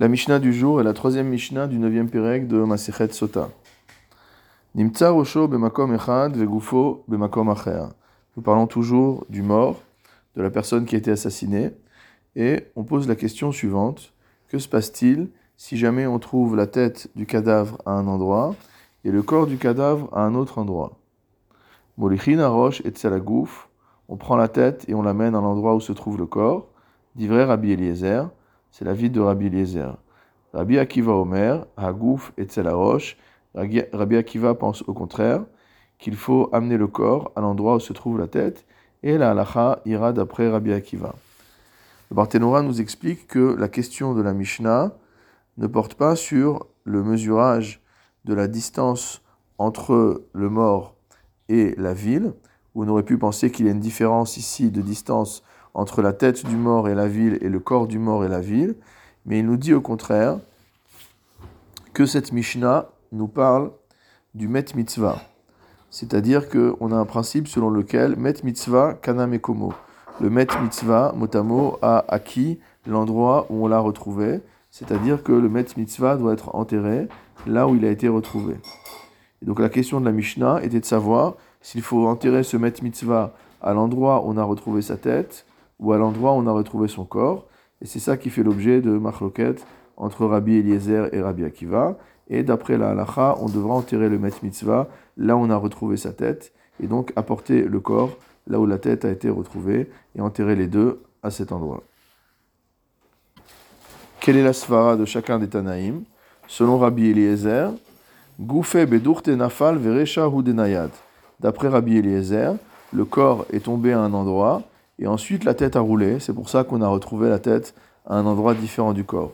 La Mishnah du jour est la troisième Mishnah du neuvième Pérec de Masechet Sota. Nimtza Rosho bemakom echad vegufo bemakom acher. Nous parlons toujours du mort, de la personne qui a été assassinée, et on pose la question suivante. Que se passe-t-il si jamais on trouve la tête du cadavre à un endroit et le corps du cadavre à un autre endroit? Roche et Tsalagouf, on prend la tête et on l'amène à l'endroit où se trouve le corps. D'Ivray Rabbi Eliezer, c'est la vie de Rabbi Eliezer. Rabbi Akiva Omer, Hagouf et Tselarosh, Rabbi Akiva pense au contraire qu'il faut amener le corps à l'endroit où se trouve la tête, et la halacha ira d'après Rabbi Akiva. Le Barthénora nous explique que la question de la Mishnah ne porte pas sur le mesurage de la distance entre le mort et la ville, on aurait pu penser qu'il y a une différence ici de distance entre la tête du mort et la ville et le corps du mort et la ville, mais il nous dit au contraire que cette Mishnah nous parle du Met Mitzvah. C'est-à-dire qu'on a un principe selon lequel Met Mitzvah Kanamekomo. Le Met Mitzvah, motamo, a acquis l'endroit où on l'a retrouvé. C'est-à-dire que le Met Mitzvah doit être enterré là où il a été retrouvé. Et donc la question de la Mishnah était de savoir s'il faut enterrer ce Met Mitzvah à l'endroit où on a retrouvé sa tête ou à l'endroit où on a retrouvé son corps. Et c'est ça qui fait l'objet de Machloket entre Rabbi Eliezer et Rabbi Akiva. Et d'après la halacha, on devra enterrer le Met Mitzvah là où on a retrouvé sa tête, et donc apporter le corps là où la tête a été retrouvée, et enterrer les deux à cet endroit. Quelle est la svara de chacun des Tanaïm? Selon Rabbi Eliezer, Goufé bedurte nafal veresha. D'après Rabbi Eliezer, le corps est tombé à un endroit, et ensuite la tête a roulé. C'est pour ça qu'on a retrouvé la tête à un endroit différent du corps.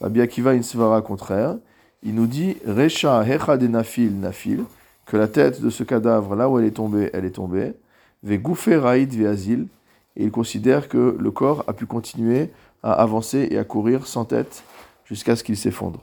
Rabbi Akiva une svara contraire il nous dit Recha Hecha de Nafil Nafil, que la tête de ce cadavre, là où elle est tombée, elle est tombée. Ve Goufe Raïd Veazil, et il considère que le corps a pu continuer à avancer et à courir sans tête jusqu'à ce qu'il s'effondre.